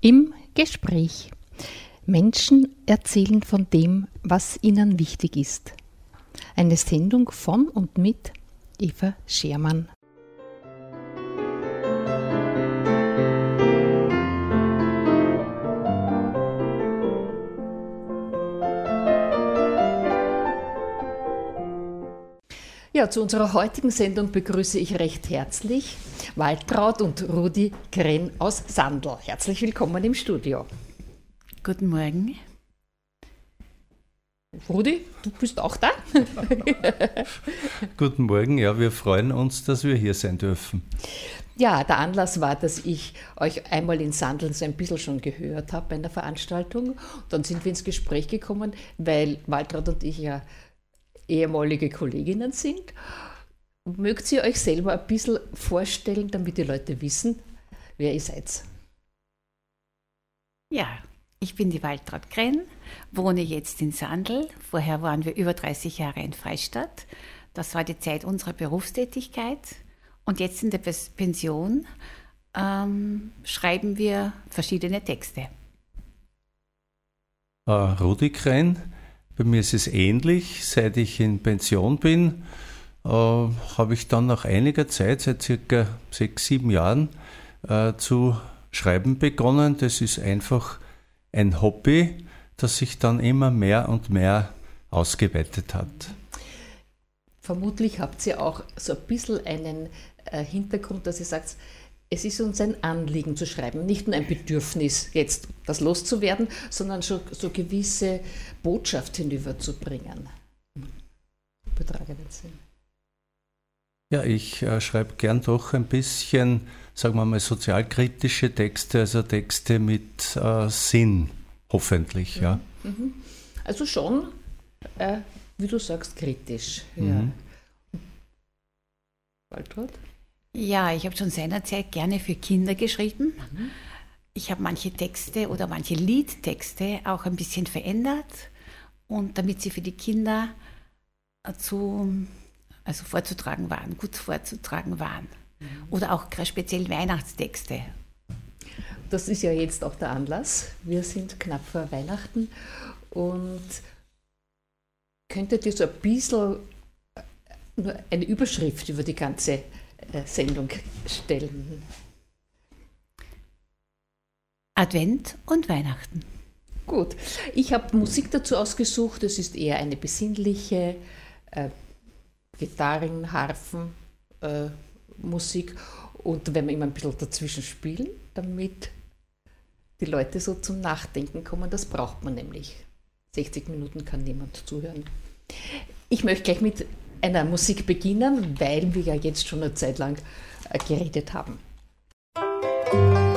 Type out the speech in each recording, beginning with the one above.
Im Gespräch. Menschen erzählen von dem, was ihnen wichtig ist. Eine Sendung von und mit Eva Schermann. Ja, zu unserer heutigen Sendung begrüße ich recht herzlich Waltraud und Rudi Krenn aus Sandl. Herzlich willkommen im Studio. Guten Morgen. Rudi, du bist auch da? Guten Morgen, ja, wir freuen uns, dass wir hier sein dürfen. Ja, der Anlass war, dass ich euch einmal in Sandeln so ein bisschen schon gehört habe bei einer Veranstaltung. Dann sind wir ins Gespräch gekommen, weil Waltraud und ich ja ehemalige Kolleginnen sind. Mögt ihr euch selber ein bisschen vorstellen, damit die Leute wissen, wer ihr seid? Ja, ich bin die Waltraud Krenn, wohne jetzt in Sandl. Vorher waren wir über 30 Jahre in Freistadt. Das war die Zeit unserer Berufstätigkeit. Und jetzt in der Pension ähm, schreiben wir verschiedene Texte. Uh, Rudi Krenn, bei mir ist es ähnlich. Seit ich in Pension bin, äh, habe ich dann nach einiger Zeit, seit circa sechs, sieben Jahren, äh, zu schreiben begonnen. Das ist einfach ein Hobby, das sich dann immer mehr und mehr ausgeweitet hat. Vermutlich habt ihr auch so ein bisschen einen äh, Hintergrund, dass ihr sagt, es ist uns ein Anliegen zu schreiben, nicht nur ein Bedürfnis, jetzt das loszuwerden, sondern schon so gewisse Botschaft hinüberzubringen. Übertragenen Sinn. Ja, ich äh, schreibe gern doch ein bisschen, sagen wir mal, sozialkritische Texte, also Texte mit äh, Sinn, hoffentlich, ja. Mhm. Also schon, äh, wie du sagst, kritisch. Ja. Mhm. Waltraud? Ja, ich habe schon seinerzeit gerne für Kinder geschrieben. Mhm. Ich habe manche Texte oder manche Liedtexte auch ein bisschen verändert und damit sie für die Kinder zu, also vorzutragen waren, gut vorzutragen waren. Mhm. Oder auch speziell Weihnachtstexte. Das ist ja jetzt auch der Anlass. Wir sind knapp vor Weihnachten und könntet ihr so ein bisschen nur eine Überschrift über die ganze äh, Sendung stellen. Advent und Weihnachten. Gut, ich habe Musik dazu ausgesucht. Es ist eher eine besinnliche äh, Gitarren, Harfen, äh, Musik. Und wenn wir immer ein bisschen dazwischen spielen, damit die Leute so zum Nachdenken kommen, das braucht man nämlich. 60 Minuten kann niemand zuhören. Ich möchte gleich mit einer Musik beginnen, weil wir ja jetzt schon eine Zeit lang äh, geredet haben. Ja,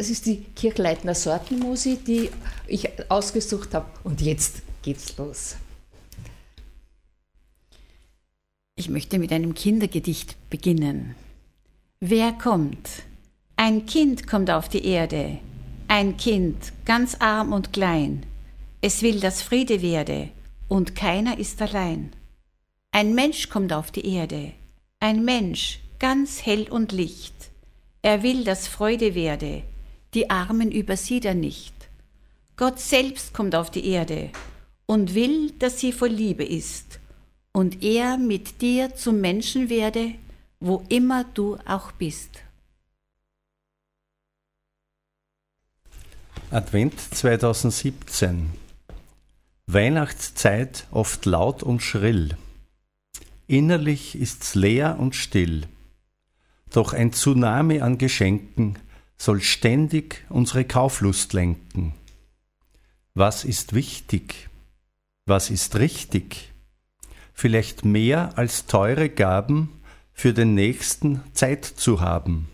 das ist die Kirchleitner Sortenmusik, die ich ausgesucht habe. Und jetzt geht's los. Ich möchte mit einem Kindergedicht beginnen. Wer kommt? Ein Kind kommt auf die Erde, ein Kind, ganz arm und klein. Es will, dass Friede werde, und keiner ist allein. Ein Mensch kommt auf die Erde, ein Mensch, ganz hell und licht. Er will, dass Freude werde, die Armen übersieht er nicht. Gott selbst kommt auf die Erde und will, dass sie voll Liebe ist und er mit dir zum Menschen werde, wo immer du auch bist. Advent 2017 Weihnachtszeit oft laut und schrill. Innerlich ist's leer und still. Doch ein Tsunami an Geschenken soll ständig unsere Kauflust lenken. Was ist wichtig? Was ist richtig? Vielleicht mehr als teure Gaben für den Nächsten Zeit zu haben.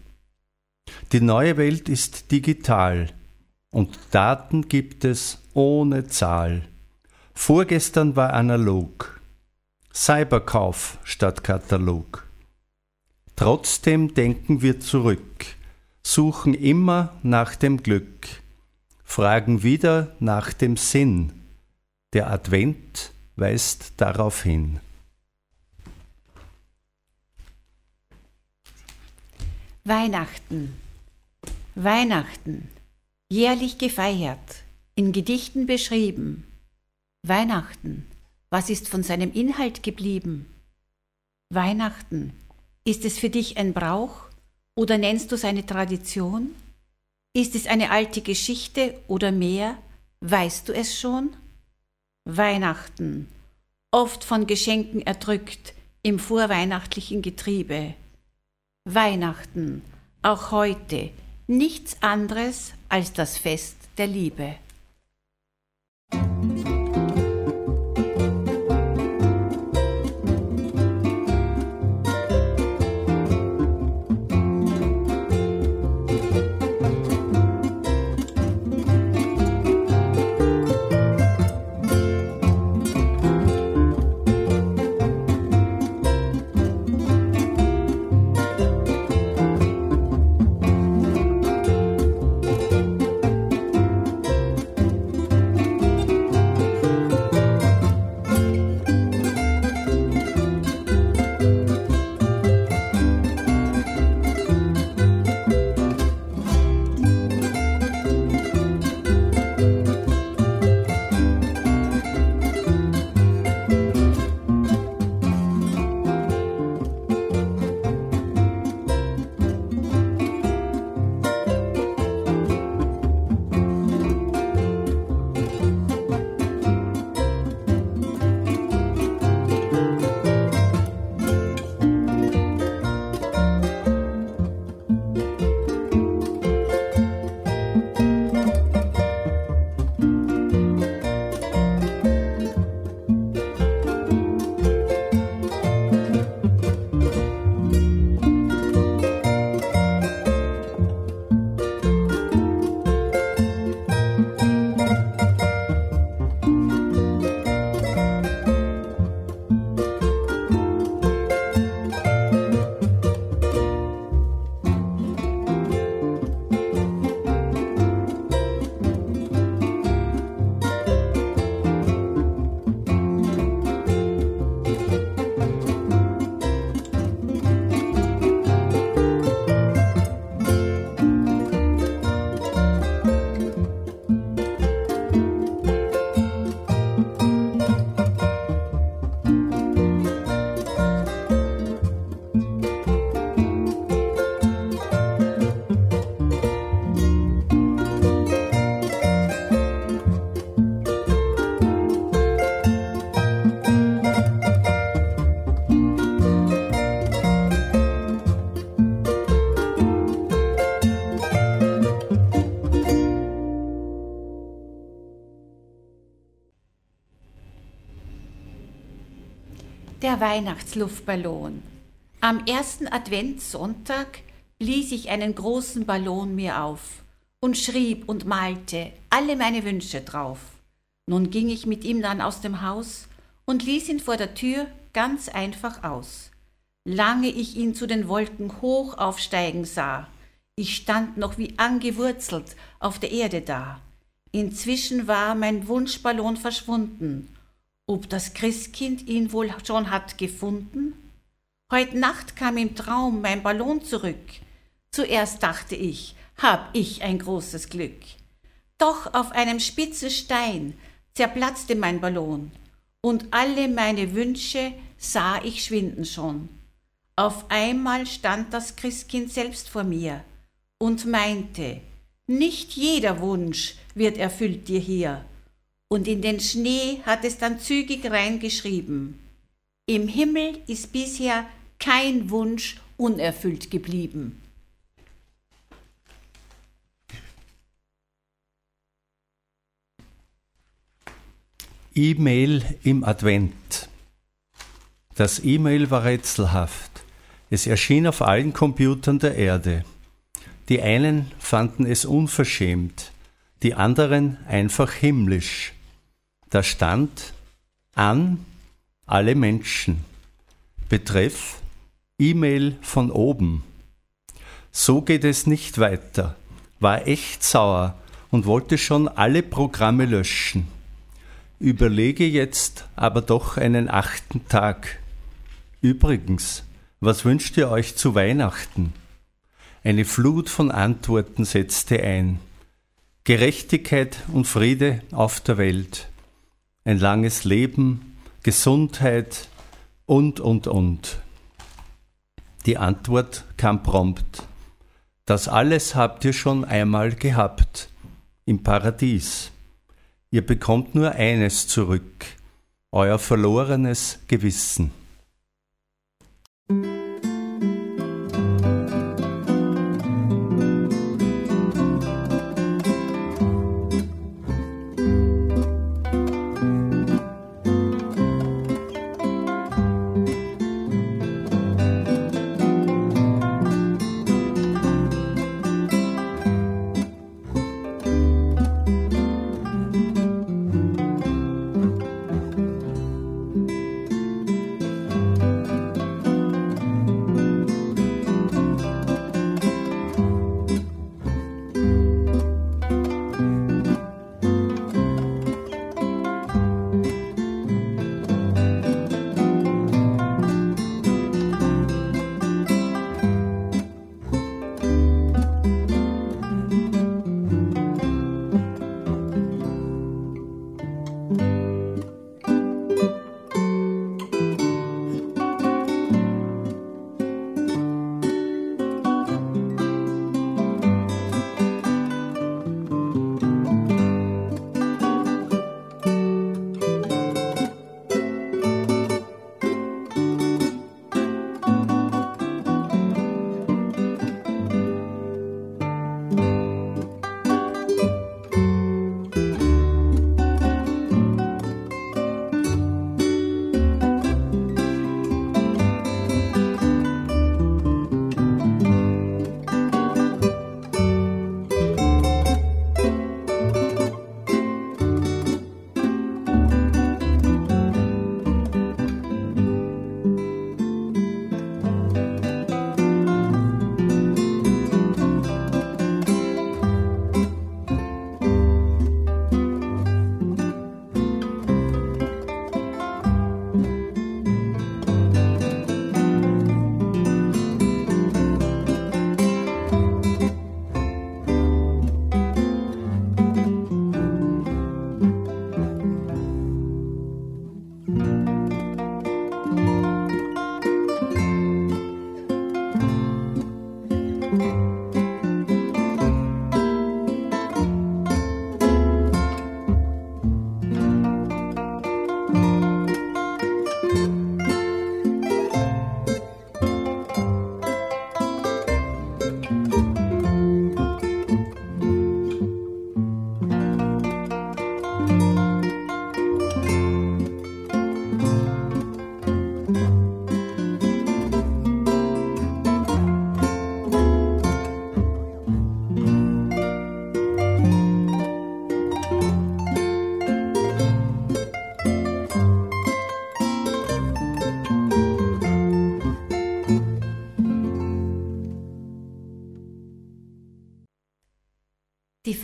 Die neue Welt ist digital und Daten gibt es ohne Zahl. Vorgestern war analog. Cyberkauf statt Katalog. Trotzdem denken wir zurück, suchen immer nach dem Glück, fragen wieder nach dem Sinn. Der Advent weist darauf hin. Weihnachten. Weihnachten. Jährlich gefeiert, in Gedichten beschrieben. Weihnachten. Was ist von seinem Inhalt geblieben? Weihnachten. Ist es für dich ein Brauch oder nennst du es eine Tradition? Ist es eine alte Geschichte oder mehr? Weißt du es schon? Weihnachten. Oft von Geschenken erdrückt im vorweihnachtlichen Getriebe. Weihnachten. Auch heute nichts anderes als das Fest der Liebe. Weihnachtsluftballon. Am ersten Adventssonntag blies ich einen großen Ballon mir auf und schrieb und malte alle meine Wünsche drauf. Nun ging ich mit ihm dann aus dem Haus und ließ ihn vor der Tür ganz einfach aus. Lange ich ihn zu den Wolken hoch aufsteigen sah, ich stand noch wie angewurzelt auf der Erde da. Inzwischen war mein Wunschballon verschwunden. Ob das Christkind ihn wohl schon hat gefunden? Heut Nacht kam im Traum mein Ballon zurück. Zuerst dachte ich, hab ich ein großes Glück. Doch auf einem spitzen Stein zerplatzte mein Ballon, und alle meine Wünsche sah ich schwinden schon. Auf einmal stand das Christkind selbst vor mir und meinte, nicht jeder Wunsch wird erfüllt dir hier. Und in den Schnee hat es dann zügig reingeschrieben. Im Himmel ist bisher kein Wunsch unerfüllt geblieben. E-Mail im Advent. Das E-Mail war rätselhaft. Es erschien auf allen Computern der Erde. Die einen fanden es unverschämt, die anderen einfach himmlisch. Da stand an alle Menschen. Betreff E-Mail von oben. So geht es nicht weiter. War echt sauer und wollte schon alle Programme löschen. Überlege jetzt aber doch einen achten Tag. Übrigens, was wünscht ihr euch zu Weihnachten? Eine Flut von Antworten setzte ein. Gerechtigkeit und Friede auf der Welt. Ein langes Leben, Gesundheit, und, und, und. Die Antwort kam prompt. Das alles habt ihr schon einmal gehabt, im Paradies. Ihr bekommt nur eines zurück, euer verlorenes Gewissen.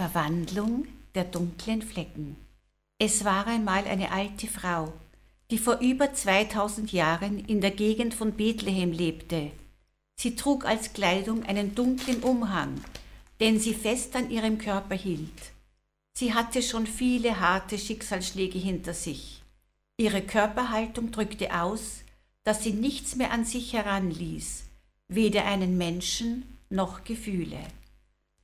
Verwandlung der dunklen Flecken. Es war einmal eine alte Frau, die vor über 2000 Jahren in der Gegend von Bethlehem lebte. Sie trug als Kleidung einen dunklen Umhang, den sie fest an ihrem Körper hielt. Sie hatte schon viele harte Schicksalsschläge hinter sich. Ihre Körperhaltung drückte aus, dass sie nichts mehr an sich heranließ, weder einen Menschen noch Gefühle.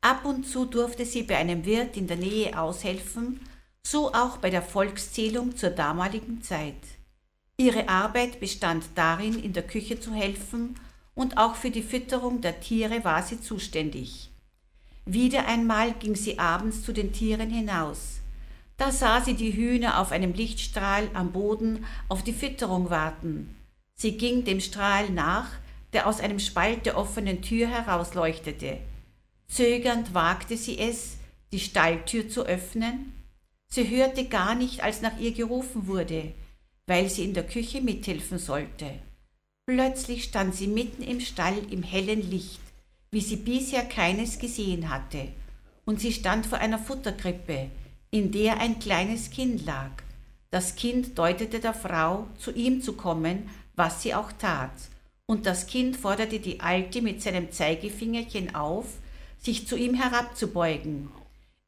Ab und zu durfte sie bei einem Wirt in der Nähe aushelfen, so auch bei der Volkszählung zur damaligen Zeit. Ihre Arbeit bestand darin, in der Küche zu helfen, und auch für die Fütterung der Tiere war sie zuständig. Wieder einmal ging sie abends zu den Tieren hinaus. Da sah sie die Hühner auf einem Lichtstrahl am Boden auf die Fütterung warten. Sie ging dem Strahl nach, der aus einem Spalt der offenen Tür herausleuchtete. Zögernd wagte sie es, die Stalltür zu öffnen. Sie hörte gar nicht, als nach ihr gerufen wurde, weil sie in der Küche mithelfen sollte. Plötzlich stand sie mitten im Stall im hellen Licht, wie sie bisher keines gesehen hatte, und sie stand vor einer Futterkrippe, in der ein kleines Kind lag. Das Kind deutete der Frau, zu ihm zu kommen, was sie auch tat, und das Kind forderte die Alte mit seinem Zeigefingerchen auf, sich zu ihm herabzubeugen.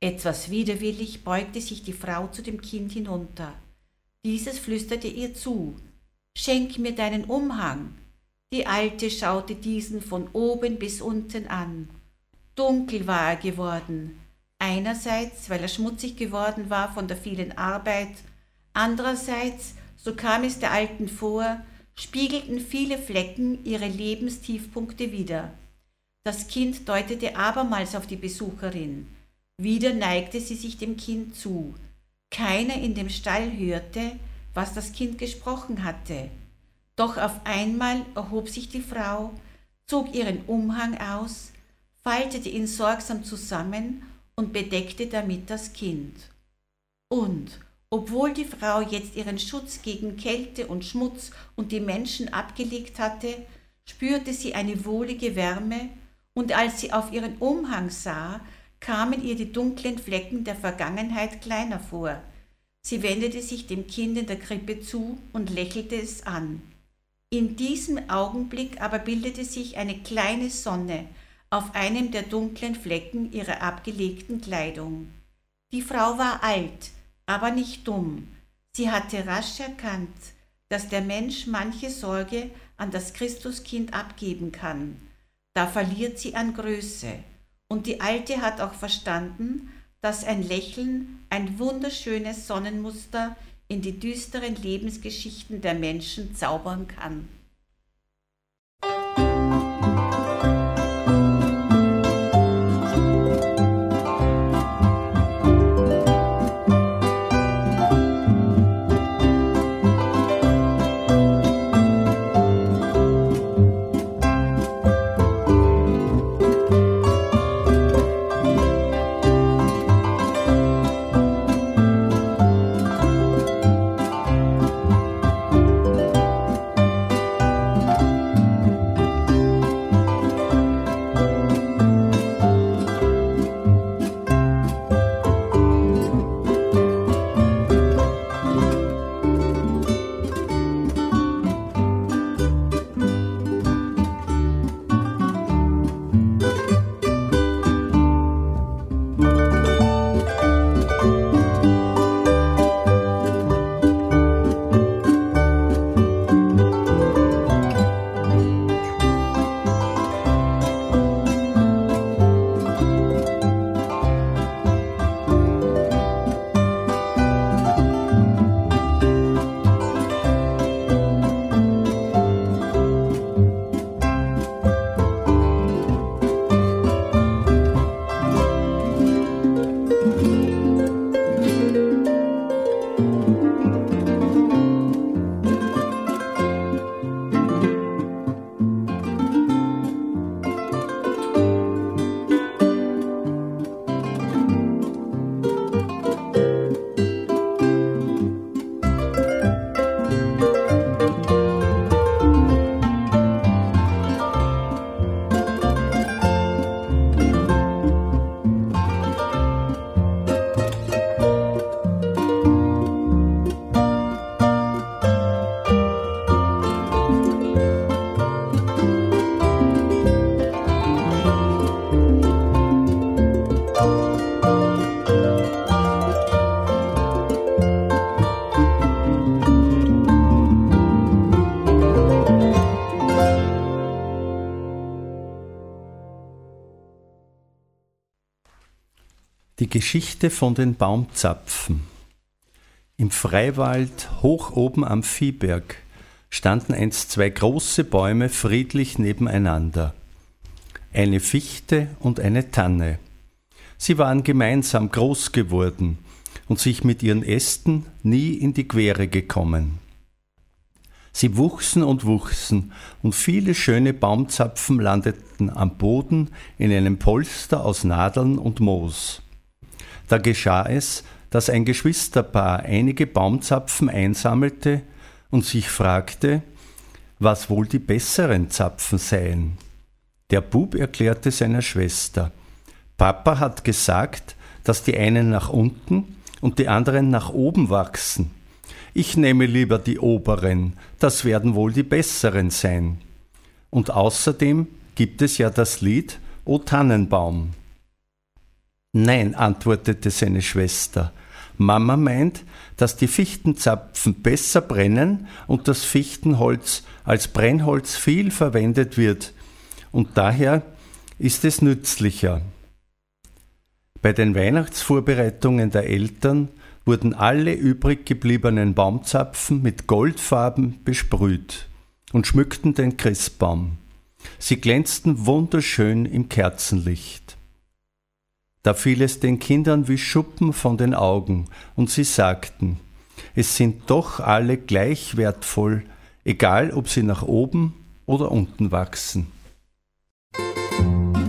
Etwas widerwillig beugte sich die Frau zu dem Kind hinunter. Dieses flüsterte ihr zu, Schenk mir deinen Umhang. Die Alte schaute diesen von oben bis unten an. Dunkel war er geworden, einerseits, weil er schmutzig geworden war von der vielen Arbeit, andererseits, so kam es der Alten vor, spiegelten viele Flecken ihre Lebenstiefpunkte wider. Das Kind deutete abermals auf die Besucherin. Wieder neigte sie sich dem Kind zu. Keiner in dem Stall hörte, was das Kind gesprochen hatte. Doch auf einmal erhob sich die Frau, zog ihren Umhang aus, faltete ihn sorgsam zusammen und bedeckte damit das Kind. Und, obwohl die Frau jetzt ihren Schutz gegen Kälte und Schmutz und die Menschen abgelegt hatte, spürte sie eine wohlige Wärme und als sie auf ihren Umhang sah, kamen ihr die dunklen Flecken der Vergangenheit kleiner vor. Sie wendete sich dem Kind in der Krippe zu und lächelte es an. In diesem Augenblick aber bildete sich eine kleine Sonne auf einem der dunklen Flecken ihrer abgelegten Kleidung. Die Frau war alt, aber nicht dumm. Sie hatte rasch erkannt, dass der Mensch manche Sorge an das Christuskind abgeben kann da verliert sie an Größe. Und die Alte hat auch verstanden, dass ein Lächeln ein wunderschönes Sonnenmuster in die düsteren Lebensgeschichten der Menschen zaubern kann. Geschichte von den Baumzapfen. Im Freiwald hoch oben am Viehberg standen einst zwei große Bäume friedlich nebeneinander. Eine Fichte und eine Tanne. Sie waren gemeinsam groß geworden und sich mit ihren Ästen nie in die Quere gekommen. Sie wuchsen und wuchsen, und viele schöne Baumzapfen landeten am Boden in einem Polster aus Nadeln und Moos. Da geschah es, dass ein Geschwisterpaar einige Baumzapfen einsammelte und sich fragte, was wohl die besseren Zapfen seien. Der Bub erklärte seiner Schwester, Papa hat gesagt, dass die einen nach unten und die anderen nach oben wachsen. Ich nehme lieber die oberen, das werden wohl die besseren sein. Und außerdem gibt es ja das Lied O Tannenbaum. Nein, antwortete seine Schwester. Mama meint, dass die Fichtenzapfen besser brennen und das Fichtenholz als Brennholz viel verwendet wird und daher ist es nützlicher. Bei den Weihnachtsvorbereitungen der Eltern wurden alle übrig gebliebenen Baumzapfen mit Goldfarben besprüht und schmückten den Christbaum. Sie glänzten wunderschön im Kerzenlicht. Da fiel es den Kindern wie Schuppen von den Augen, und sie sagten, es sind doch alle gleich wertvoll, egal ob sie nach oben oder unten wachsen. Unsere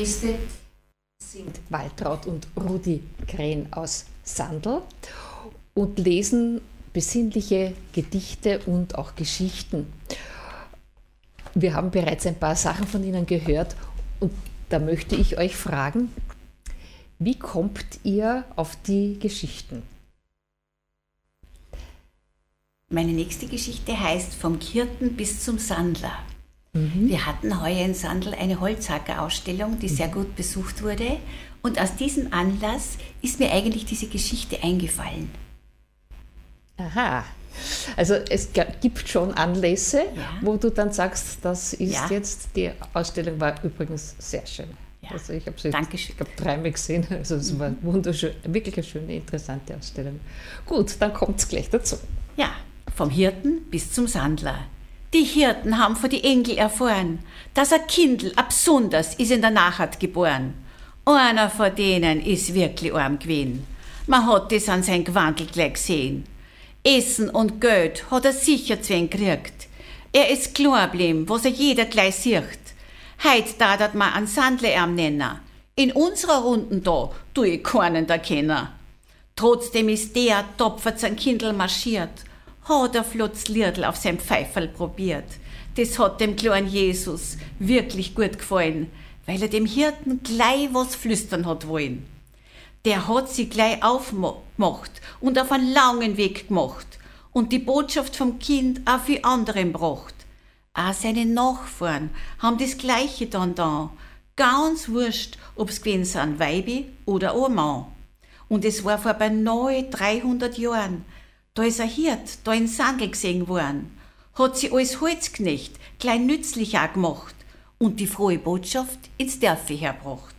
Studiogäste sind Waltraud und Rudi Krähen aus Sandl und lesen besinnliche Gedichte und auch Geschichten. Wir haben bereits ein paar Sachen von Ihnen gehört und da möchte ich euch fragen, wie kommt ihr auf die Geschichten? Meine nächste Geschichte heißt Vom Kirten bis zum Sandler. Mhm. Wir hatten heuer in Sandl eine Holzhacker-Ausstellung, die sehr gut besucht wurde. Und aus diesem Anlass ist mir eigentlich diese Geschichte eingefallen. Aha. Also es gibt schon Anlässe, ja. wo du dann sagst, das ist ja. jetzt, die Ausstellung war übrigens sehr schön. Ja. Also ich habe sie ich glaub, dreimal gesehen. Also es mhm. war wunderschön, wirklich eine schöne, interessante Ausstellung. Gut, dann kommt es gleich dazu. Ja, vom Hirten bis zum Sandler. Die Hirten haben von die Engel erfahren, dass ein Kindl absonders ist in der Nacht geboren. Einer von denen ist wirklich arm gewesen. Man hat das an sein Gewandel gleich gesehen. Essen und Geld hat er sicher zu gekriegt. Er ist klar geblieben, was er jeder gleich sieht. Heut da dat man an Sandlearm nennen. In unserer Runden da tu ich keinen da kennen. Trotzdem ist der Topfer zum Kindl marschiert hat er flotz Liedl auf sein Pfeiferl probiert. Das hat dem kleinen Jesus wirklich gut gefallen, weil er dem Hirten gleich was flüstern hat wollen. Der hat sie gleich aufgemacht und auf einen langen Weg gemacht und die Botschaft vom Kind auch für andere gebracht. Auch seine Nachfahren haben das Gleiche dann da. Ganz wurscht, ob's gewesen sind Weibi oder ein Mann. Und es war vor beinahe 300 Jahren, da ist ein Hirt, da in Sandel gesehen worden, hat sie als Holzknecht klein nützlich auch gemacht und die frohe Botschaft ins Dörfe herbracht.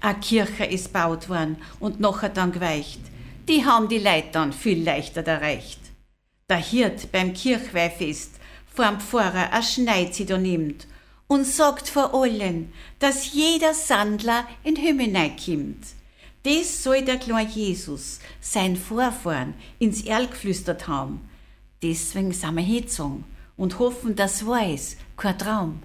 A Kirche ist baut worden und nachher dann geweicht. Die haben die Leute dann viel leichter erreicht. Der Hirt beim Kirchweihfest vorm Pfarrer a Schneid sie da nimmt und sagt vor allen, dass jeder Sandler in Himmel kommt. Das soll der kleine Jesus, sein Vorfahren, ins Erl geflüstert haben. Deswegen sind wir hingezogen und hoffen, das war es, kein Traum.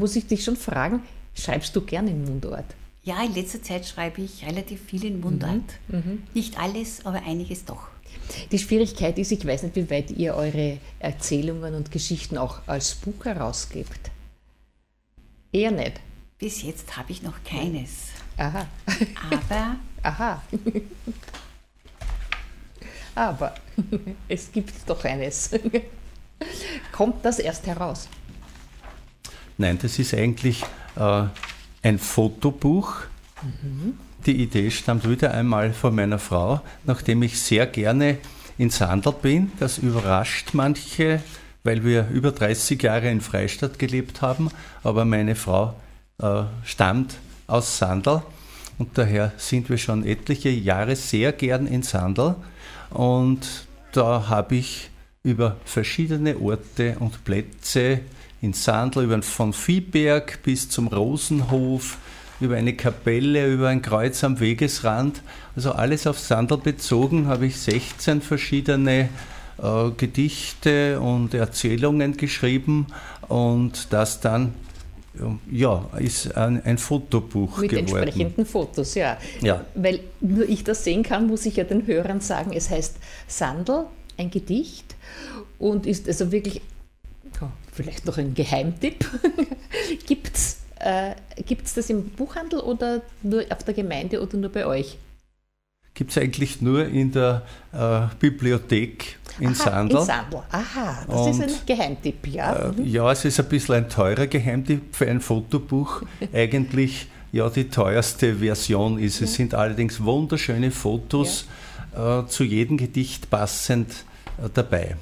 Muss ich dich schon fragen, schreibst du gern in Mundart? Ja, in letzter Zeit schreibe ich relativ viel in Mundart. Mhm, Nicht alles, aber einiges doch. Die Schwierigkeit ist, ich weiß nicht, wie weit ihr eure Erzählungen und Geschichten auch als Buch herausgebt. Eher nicht. Bis jetzt habe ich noch keines. Aha. Aber Aha. Aber es gibt doch eines. Kommt das erst heraus? Nein, das ist eigentlich äh, ein Fotobuch. Die Idee stammt wieder einmal von meiner Frau, nachdem ich sehr gerne in Sandl bin. Das überrascht manche, weil wir über 30 Jahre in Freistadt gelebt haben, aber meine Frau äh, stammt aus Sandl und daher sind wir schon etliche Jahre sehr gern in Sandl und da habe ich über verschiedene Orte und Plätze in Sandl, über von Viehberg bis zum Rosenhof, über eine Kapelle, über ein Kreuz am Wegesrand, also alles auf Sandl bezogen, habe ich 16 verschiedene äh, Gedichte und Erzählungen geschrieben und das dann ja, ist ein, ein Fotobuch Mit geworden. entsprechenden Fotos, ja. Ja. Weil nur ich das sehen kann, muss ich ja den Hörern sagen, es heißt Sandl, ein Gedicht und ist also wirklich, vielleicht noch ein Geheimtipp. Gibt es äh, gibt's das im Buchhandel oder nur auf der Gemeinde oder nur bei euch? Gibt es eigentlich nur in der äh, Bibliothek in Aha, Sandl. In Sandl, aha, das ist Und, ein Geheimtipp, ja. Äh, ja, es ist ein bisschen ein teurer Geheimtipp für ein Fotobuch. Eigentlich ja die teuerste Version ist. Es sind allerdings wunderschöne Fotos äh, zu jedem Gedicht passend äh, dabei.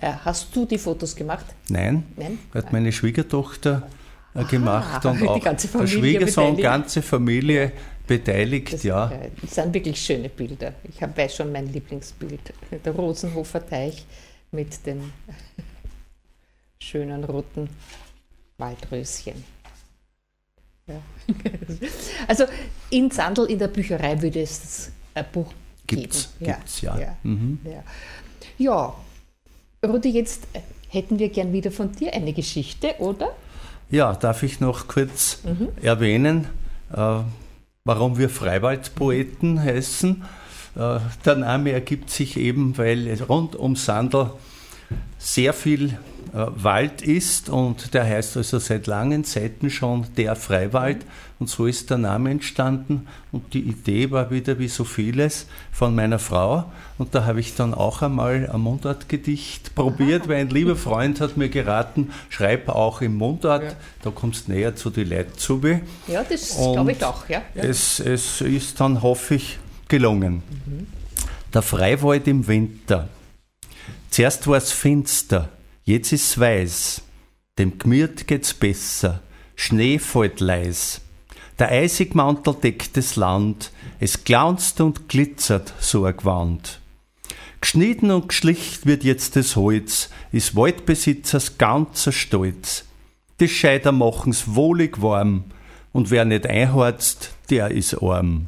Äh, Hast du die Fotos gemacht? Nein, Nein? hat meine Schwiegertochter äh, gemacht und die auch ganze der Schwiegersohn, beteiligt. ganze Familie beteiligt, Das, ja. das sind wirklich schöne Bilder. Ich hab, weiß schon mein Lieblingsbild. Der Rosenhofer Teich mit den schönen roten Waldröschen. Ja. Also in Sandl in der Bücherei würde es das äh, Buch Gibt's, geben. gibt's, ja. Ja, Mhm. ja. ja. Rudi, jetzt äh, hätten wir gern wieder von dir eine Geschichte, oder? Ja, darf ich noch kurz Mhm. erwähnen, äh, warum wir Freiwaldpoeten heißen. Äh, der Name ergibt sich eben, weil rund um Sandl sehr viel äh, Wald ist und der heißt also seit langen Zeiten schon der Freiwald und so ist der Name entstanden und die Idee war wieder wie so vieles von meiner Frau und da habe ich dann auch einmal ein Mundartgedicht probiert, weil ein lieber Freund hat mir geraten, schreib auch im Mundart, Ja. da kommst du näher zu die Leute zu. Ja, das glaube ich auch. Ja. Es, es ist dann, hoffe ich, gelungen. Der Freiwald im Winter. Zuerst war es finster, jetzt ist es weiß. Dem Gmirt geht's besser, Schnee fällt leis. Der Eisigmantel deckt das Land, es glanzt und glitzert so ein Gewand. Geschnitten und geschlicht wird jetzt das Holz, ist Waldbesitzers ganzer Stolz. Die Scheider machen's wohlig warm, und wer nicht einhorzt, der is arm.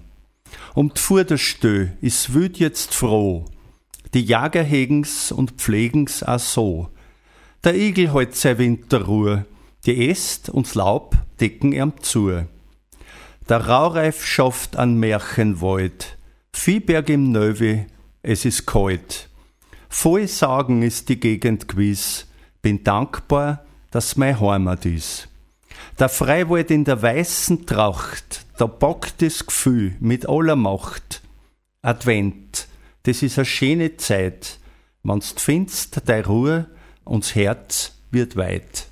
Um d'Fuhr der Stö wüt jetzt froh, die Jager hegen's und pflegen's a so. Der Igel hält sei Winterruhe, die Äst und Laub decken ihm zu. Der Raureif schafft an Märchenwald, Viehberg im Nöwe, es ist kalt. Voll Sagen ist die Gegend gewiss, bin dankbar, dass mein Heimat ist. Der Freiwald in der weißen Tracht, da bockt das Gefühl mit aller Macht. Advent, das ist a schöne Zeit, wann's findst dei Ruhe, uns Herz wird weit.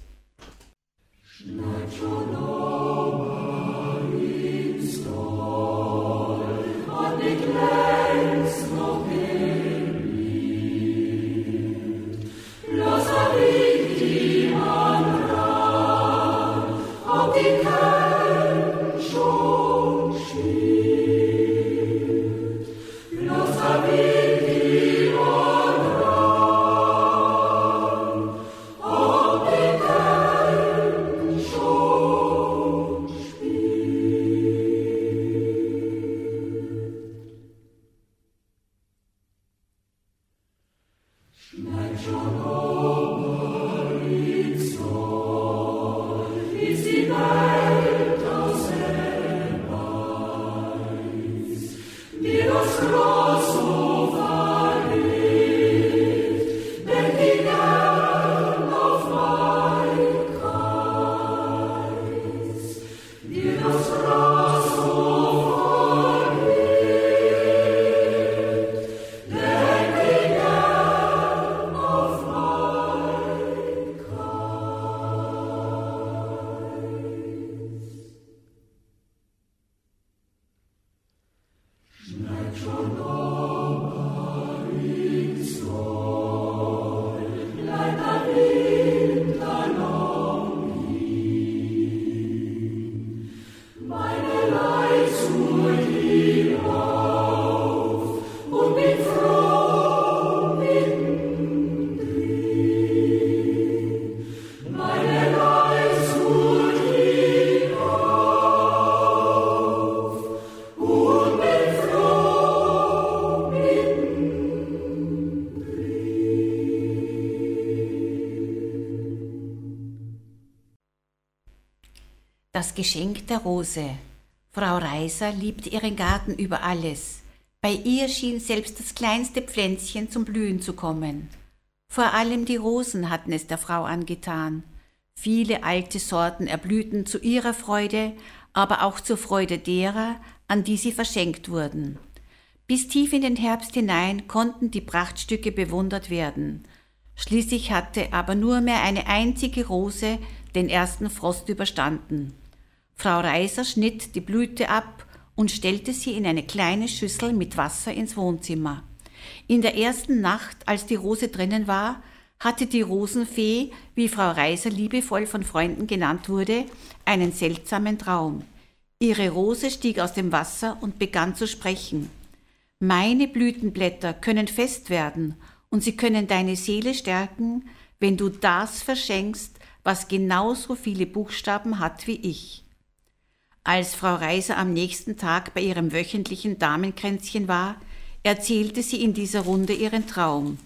Das Geschenk der Rose. Frau Reiser liebt ihren Garten über alles. Bei ihr schien selbst das kleinste Pflänzchen zum Blühen zu kommen. Vor allem die Rosen hatten es der Frau angetan. Viele alte Sorten erblühten zu ihrer Freude, aber auch zur Freude derer, an die sie verschenkt wurden. Bis tief in den Herbst hinein konnten die Prachtstücke bewundert werden. Schließlich hatte aber nur mehr eine einzige Rose den ersten Frost überstanden. Frau Reiser schnitt die Blüte ab und stellte sie in eine kleine Schüssel mit Wasser ins Wohnzimmer. In der ersten Nacht, als die Rose drinnen war, hatte die Rosenfee, wie Frau Reiser liebevoll von Freunden genannt wurde, einen seltsamen Traum. Ihre Rose stieg aus dem Wasser und begann zu sprechen. Meine Blütenblätter können fest werden und sie können deine Seele stärken, wenn du das verschenkst, was genauso viele Buchstaben hat wie ich. Als Frau Reiser am nächsten Tag bei ihrem wöchentlichen Damenkränzchen war, erzählte sie in dieser Runde ihren Traum.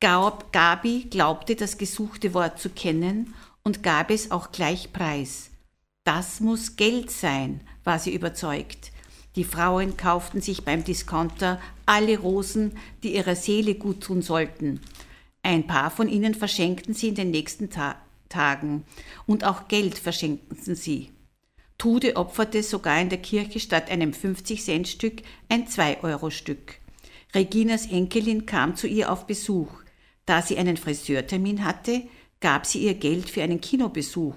Gabi glaubte das gesuchte Wort zu kennen und gab es auch gleich preis. Das muss Geld sein, war sie überzeugt. Die Frauen kauften sich beim Discounter alle Rosen, die ihrer Seele gut tun sollten. Ein paar von ihnen verschenkten sie in den nächsten Ta Tagen und auch Geld verschenkten sie. Tude opferte sogar in der Kirche statt einem 50-Cent-Stück ein 2-Euro-Stück. Reginas Enkelin kam zu ihr auf Besuch. Da sie einen Friseurtermin hatte, gab sie ihr Geld für einen Kinobesuch.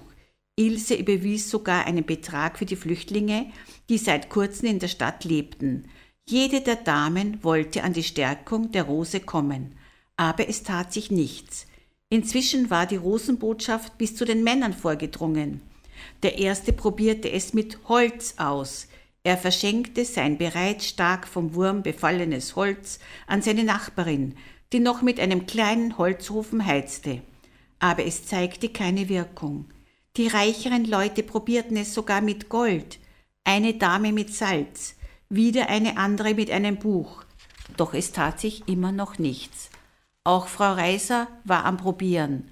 Ilse überwies sogar einen Betrag für die Flüchtlinge, die seit kurzem in der Stadt lebten. Jede der Damen wollte an die Stärkung der Rose kommen, aber es tat sich nichts. Inzwischen war die Rosenbotschaft bis zu den Männern vorgedrungen. Der erste probierte es mit Holz aus. Er verschenkte sein bereits stark vom Wurm befallenes Holz an seine Nachbarin, die noch mit einem kleinen Holzofen heizte. Aber es zeigte keine Wirkung. Die reicheren Leute probierten es sogar mit Gold, eine Dame mit Salz, wieder eine andere mit einem Buch. Doch es tat sich immer noch nichts. Auch Frau Reiser war am Probieren.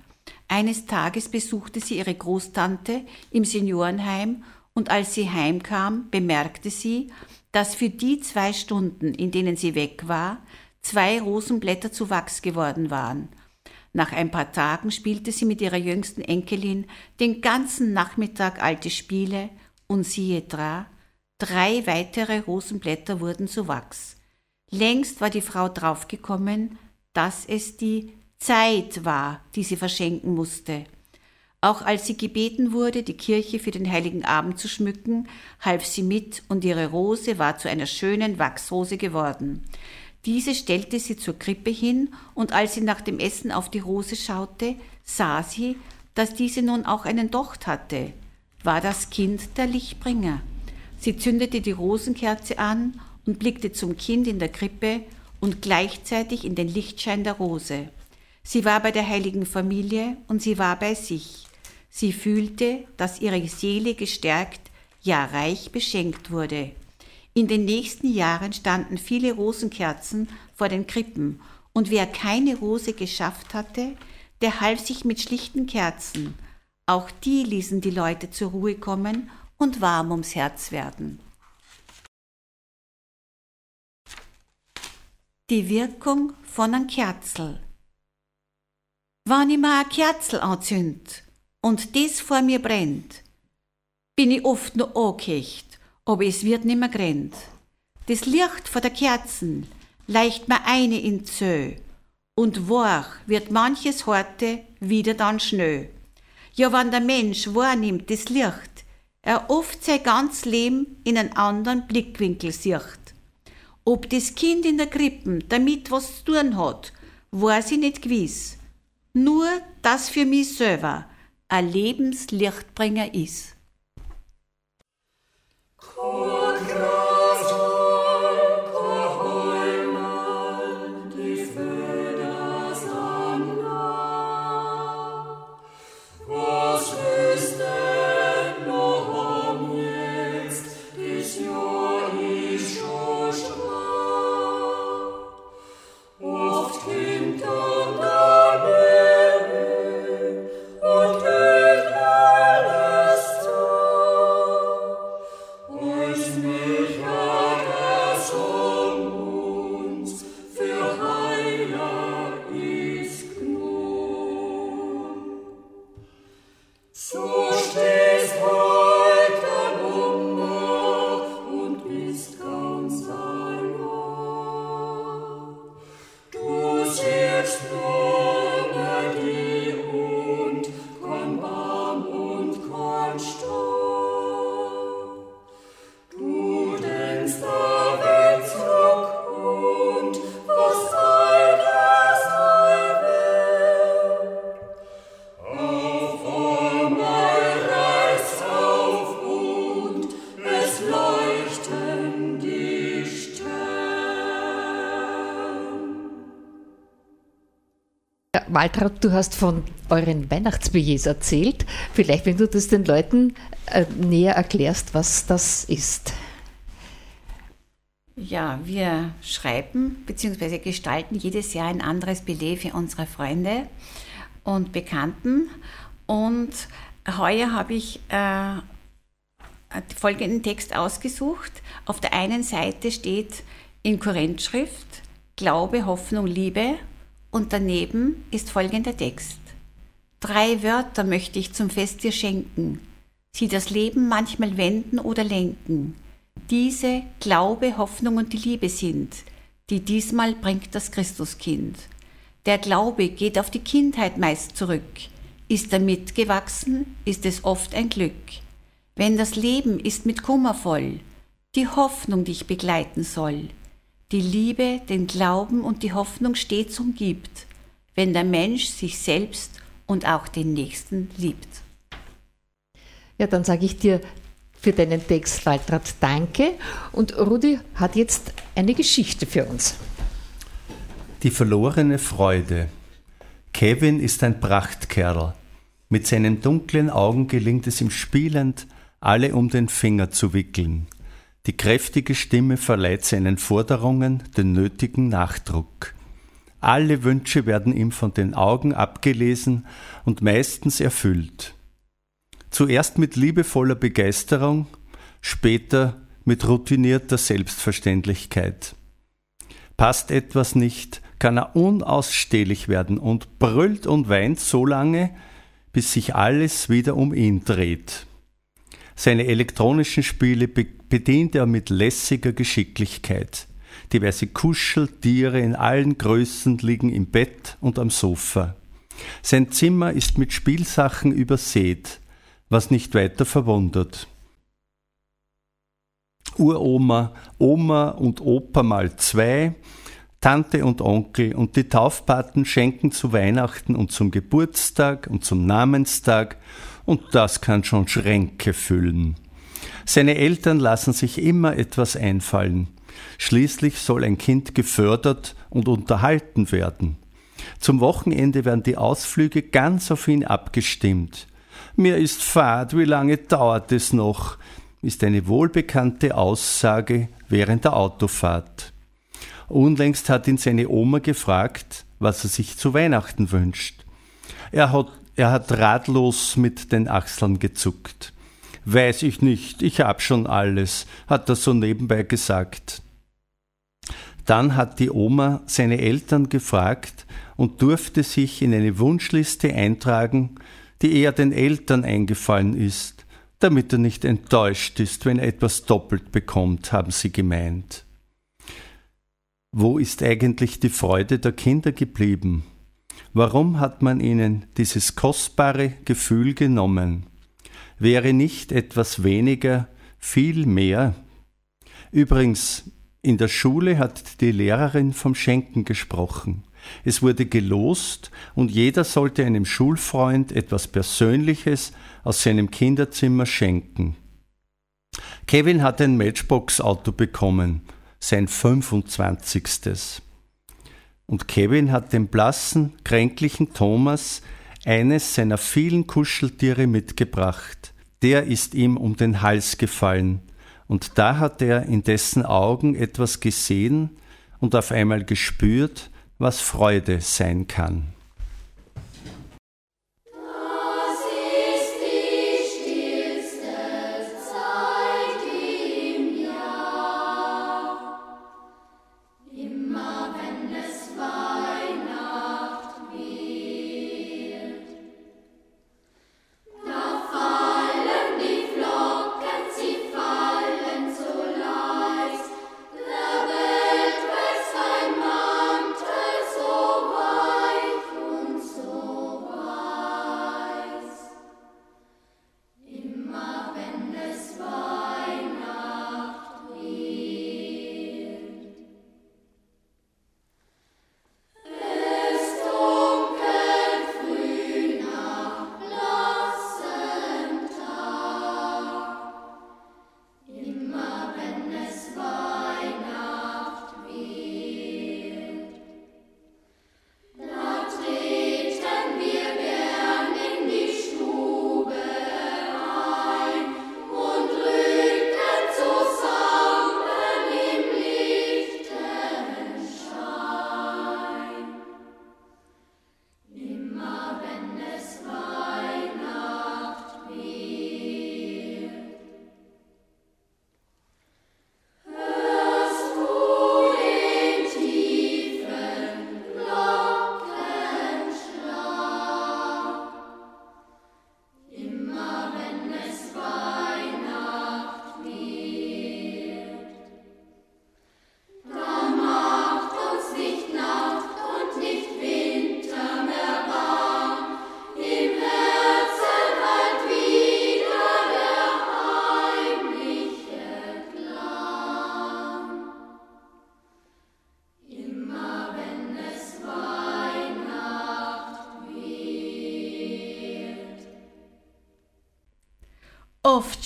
Eines Tages besuchte sie ihre Großtante im Seniorenheim und als sie heimkam, bemerkte sie, dass für die zwei Stunden, in denen sie weg war, zwei Rosenblätter zu Wachs geworden waren. Nach ein paar Tagen spielte sie mit ihrer jüngsten Enkelin den ganzen Nachmittag alte Spiele und siehe da, drei weitere Rosenblätter wurden zu Wachs. Längst war die Frau draufgekommen, dass es die Zeit war, die sie verschenken musste. Auch als sie gebeten wurde, die Kirche für den heiligen Abend zu schmücken, half sie mit und ihre Rose war zu einer schönen Wachsrose geworden. Diese stellte sie zur Krippe hin und als sie nach dem Essen auf die Rose schaute, sah sie, dass diese nun auch einen Docht hatte. War das Kind der Lichtbringer? Sie zündete die Rosenkerze an und blickte zum Kind in der Krippe und gleichzeitig in den Lichtschein der Rose. Sie war bei der heiligen Familie und sie war bei sich. Sie fühlte, dass ihre Seele gestärkt, ja reich beschenkt wurde. In den nächsten Jahren standen viele Rosenkerzen vor den Krippen, und wer keine Rose geschafft hatte, der half sich mit schlichten Kerzen. Auch die ließen die Leute zur Ruhe kommen und warm ums Herz werden. Die Wirkung von einem Kerzel wenn ich mir eine Kerzel anzünd und das vor mir brennt, bin ich oft noch angehecht, aber es wird nimmer grennt. Das Licht vor der Kerzen leicht mir eine in Zö, und wach wird manches Horte wieder dann schnell. Ja, wenn der Mensch wahrnimmt das Licht, er oft sein ganz Leben in einen anderen Blickwinkel sieht. Ob das Kind in der Krippen damit was zu tun hat, weiß ich nicht gewiss. Nur, dass für mich selber ein Lebenslichtbringer ist. Cool. Waltraud, du hast von euren Weihnachtsbillets erzählt. Vielleicht, wenn du das den Leuten äh, näher erklärst, was das ist. Ja, wir schreiben bzw. gestalten jedes Jahr ein anderes Billet für unsere Freunde und Bekannten. Und heuer habe ich äh, folgenden Text ausgesucht. Auf der einen Seite steht in Kurrentschrift Glaube, Hoffnung, Liebe und daneben ist folgender Text. Drei Wörter möchte ich zum Fest dir schenken, sie das Leben manchmal wenden oder lenken. Diese Glaube, Hoffnung und die Liebe sind, die diesmal bringt das Christuskind. Der Glaube geht auf die Kindheit meist zurück. Ist er mitgewachsen, ist es oft ein Glück. Wenn das Leben ist mit Kummer voll, die Hoffnung dich begleiten soll, die Liebe, den Glauben und die Hoffnung stets umgibt, wenn der Mensch sich selbst und auch den Nächsten liebt. Ja, dann sage ich dir für deinen Text, Waltraud, danke. Und Rudi hat jetzt eine Geschichte für uns. Die verlorene Freude. Kevin ist ein Prachtkerl. Mit seinen dunklen Augen gelingt es ihm spielend, alle um den Finger zu wickeln. Die kräftige Stimme verleiht seinen Forderungen den nötigen Nachdruck. Alle Wünsche werden ihm von den Augen abgelesen und meistens erfüllt. Zuerst mit liebevoller Begeisterung, später mit routinierter Selbstverständlichkeit. Passt etwas nicht, kann er unausstehlich werden und brüllt und weint so lange, bis sich alles wieder um ihn dreht. Seine elektronischen Spiele bedient er mit lässiger Geschicklichkeit. Diverse Kuscheltiere in allen Größen liegen im Bett und am Sofa. Sein Zimmer ist mit Spielsachen übersät, was nicht weiter verwundert. Uroma, Oma und Opa mal zwei, Tante und Onkel und die Taufpaten schenken zu Weihnachten und zum Geburtstag und zum Namenstag und das kann schon Schränke füllen. Seine Eltern lassen sich immer etwas einfallen. Schließlich soll ein Kind gefördert und unterhalten werden. Zum Wochenende werden die Ausflüge ganz auf ihn abgestimmt. Mir ist fad, wie lange dauert es noch? ist eine wohlbekannte Aussage während der Autofahrt. Unlängst hat ihn seine Oma gefragt, was er sich zu Weihnachten wünscht. Er hat er hat ratlos mit den Achseln gezuckt. Weiß ich nicht, ich hab schon alles, hat er so nebenbei gesagt. Dann hat die Oma seine Eltern gefragt und durfte sich in eine Wunschliste eintragen, die eher den Eltern eingefallen ist. damit er nicht enttäuscht ist, wenn er etwas doppelt bekommt, haben sie gemeint. Wo ist eigentlich die Freude der Kinder geblieben? Warum hat man ihnen dieses kostbare Gefühl genommen? Wäre nicht etwas weniger viel mehr? Übrigens, in der Schule hat die Lehrerin vom Schenken gesprochen. Es wurde gelost und jeder sollte einem Schulfreund etwas Persönliches aus seinem Kinderzimmer schenken. Kevin hat ein Matchbox-Auto bekommen, sein 25. Und Kevin hat dem blassen, kränklichen Thomas eines seiner vielen Kuscheltiere mitgebracht. Der ist ihm um den Hals gefallen, und da hat er in dessen Augen etwas gesehen und auf einmal gespürt, was Freude sein kann.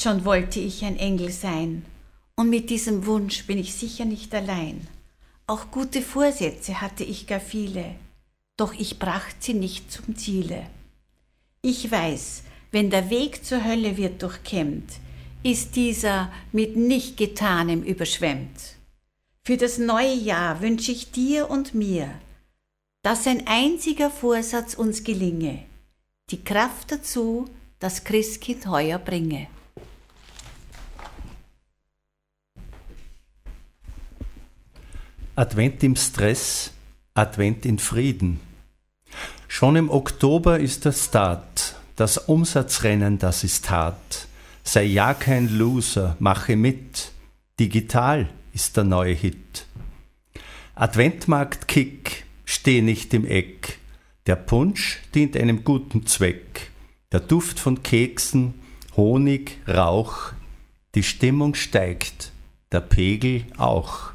Schon wollte ich ein Engel sein, und mit diesem Wunsch bin ich sicher nicht allein. Auch gute Vorsätze hatte ich gar viele, doch ich bracht sie nicht zum Ziele. Ich weiß, wenn der Weg zur Hölle wird durchkämmt, ist dieser mit nicht getanem überschwemmt. Für das neue Jahr wünsche ich dir und mir, dass ein einziger Vorsatz uns gelinge, die Kraft dazu, das Christkind heuer bringe. Advent im Stress, Advent in Frieden. Schon im Oktober ist der Start, das Umsatzrennen, das ist hart. Sei ja kein Loser, mache mit. Digital ist der neue Hit. Adventmarkt Kick, steh nicht im Eck. Der Punsch dient einem guten Zweck. Der Duft von Keksen, Honig, Rauch. Die Stimmung steigt, der Pegel auch.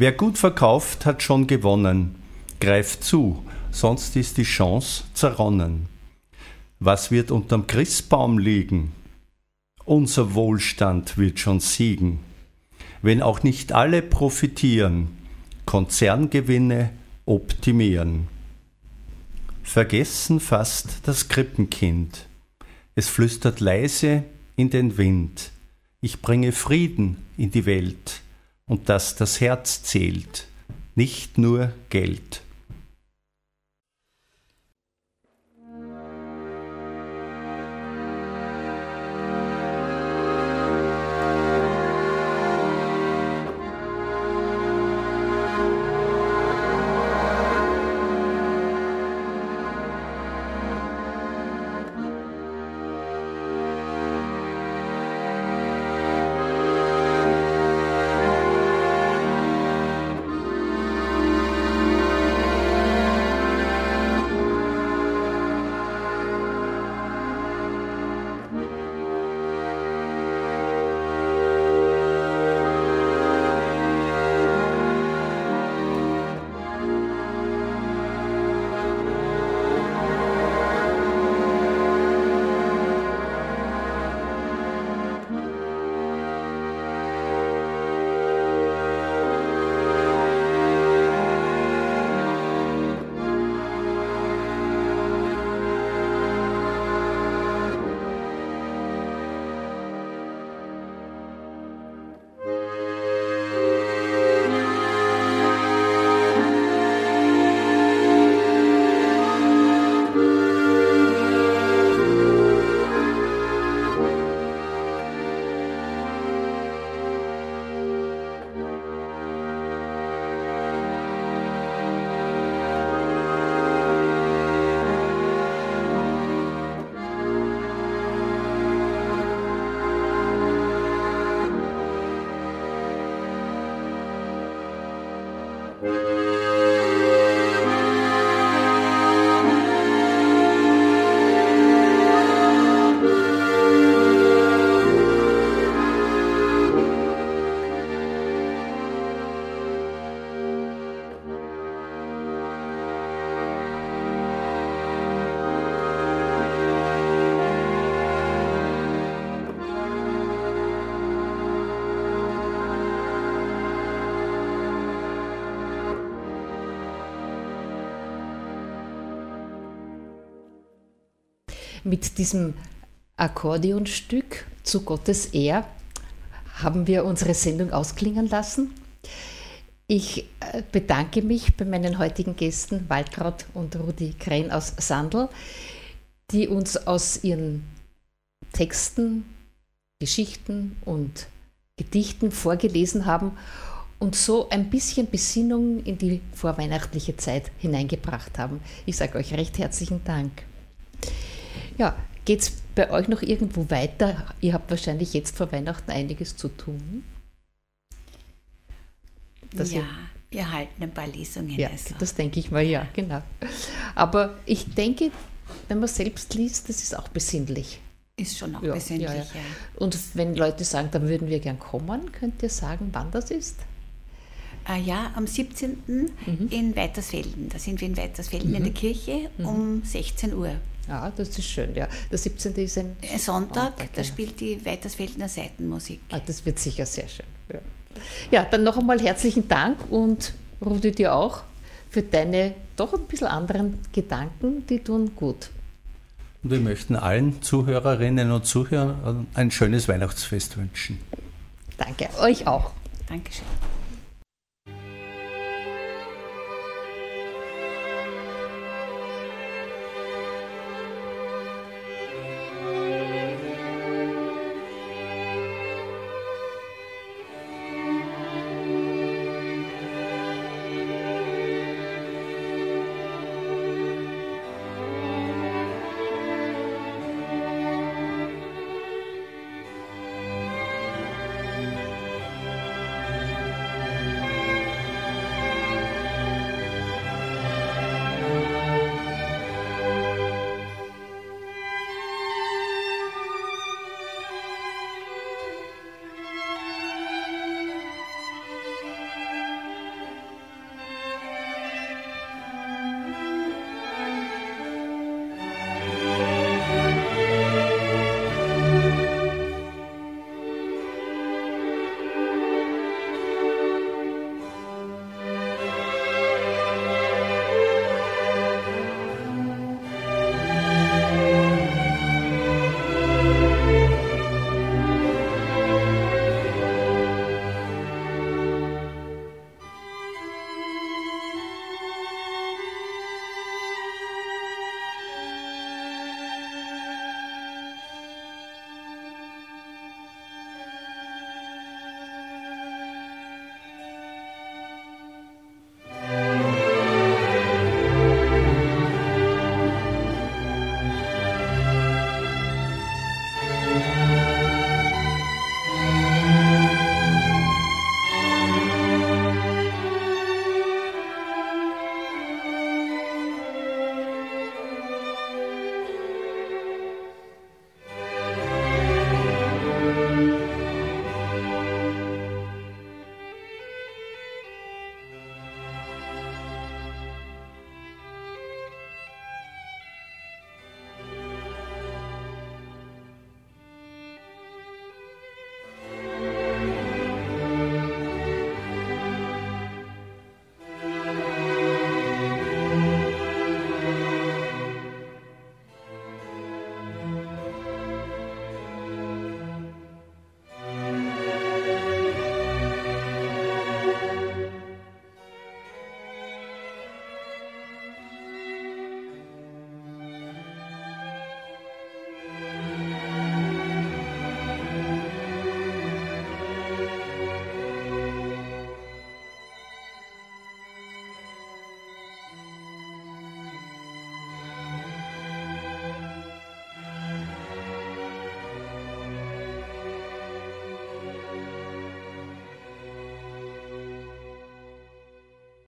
Wer gut verkauft, hat schon gewonnen. Greift zu, sonst ist die Chance zerronnen. Was wird unterm Christbaum liegen? Unser Wohlstand wird schon siegen. Wenn auch nicht alle profitieren, Konzerngewinne optimieren. Vergessen fast das Krippenkind. Es flüstert leise in den Wind. Ich bringe Frieden in die Welt und dass das Herz zählt, nicht nur Geld. Mit diesem Akkordeonstück zu Gottes Ehr haben wir unsere Sendung ausklingen lassen. Ich äh, bedanke mich bei meinen heutigen Gästen Waltraud und Rudi Krähen aus Sandl, die uns aus ihren Texten, Geschichten und Gedichten vorgelesen haben und so ein bisschen Besinnung in die vorweihnachtliche Zeit hineingebracht haben. Ich sage euch recht herzlichen Dank. Ja, geht es bei euch noch irgendwo weiter? Ihr habt wahrscheinlich jetzt vor Weihnachten einiges zu tun. Dass ja, wir halten ein paar Lesungen. Ja, also. das denke ich mal, ja, genau. Aber ich denke, wenn man selbst liest, das ist auch besinnlich. Ist schon auch ja, besinnlich, ja, ja. Und wenn Leute sagen, dann würden wir gern kommen, könnt ihr sagen, wann das ist? Ah, ja, am 17. Mhm. in Weitersfelden. Da sind wir in Weitersfelden mhm. in der Kirche mhm. um 16 Uhr. Ja, das ist schön, ja. Der 17. ist ein Sonntag, Sonntag da spielt die Weitersfeldener Seitenmusik. Ah, das wird sicher sehr schön. Ja. ja, dann noch einmal herzlichen Dank und Rudi dir auch für deine doch ein bisschen anderen Gedanken, die tun gut. Und wir möchten allen Zuhörerinnen und Zuhörern ein schönes Weihnachtsfest wünschen. Danke, euch auch. Dankeschön.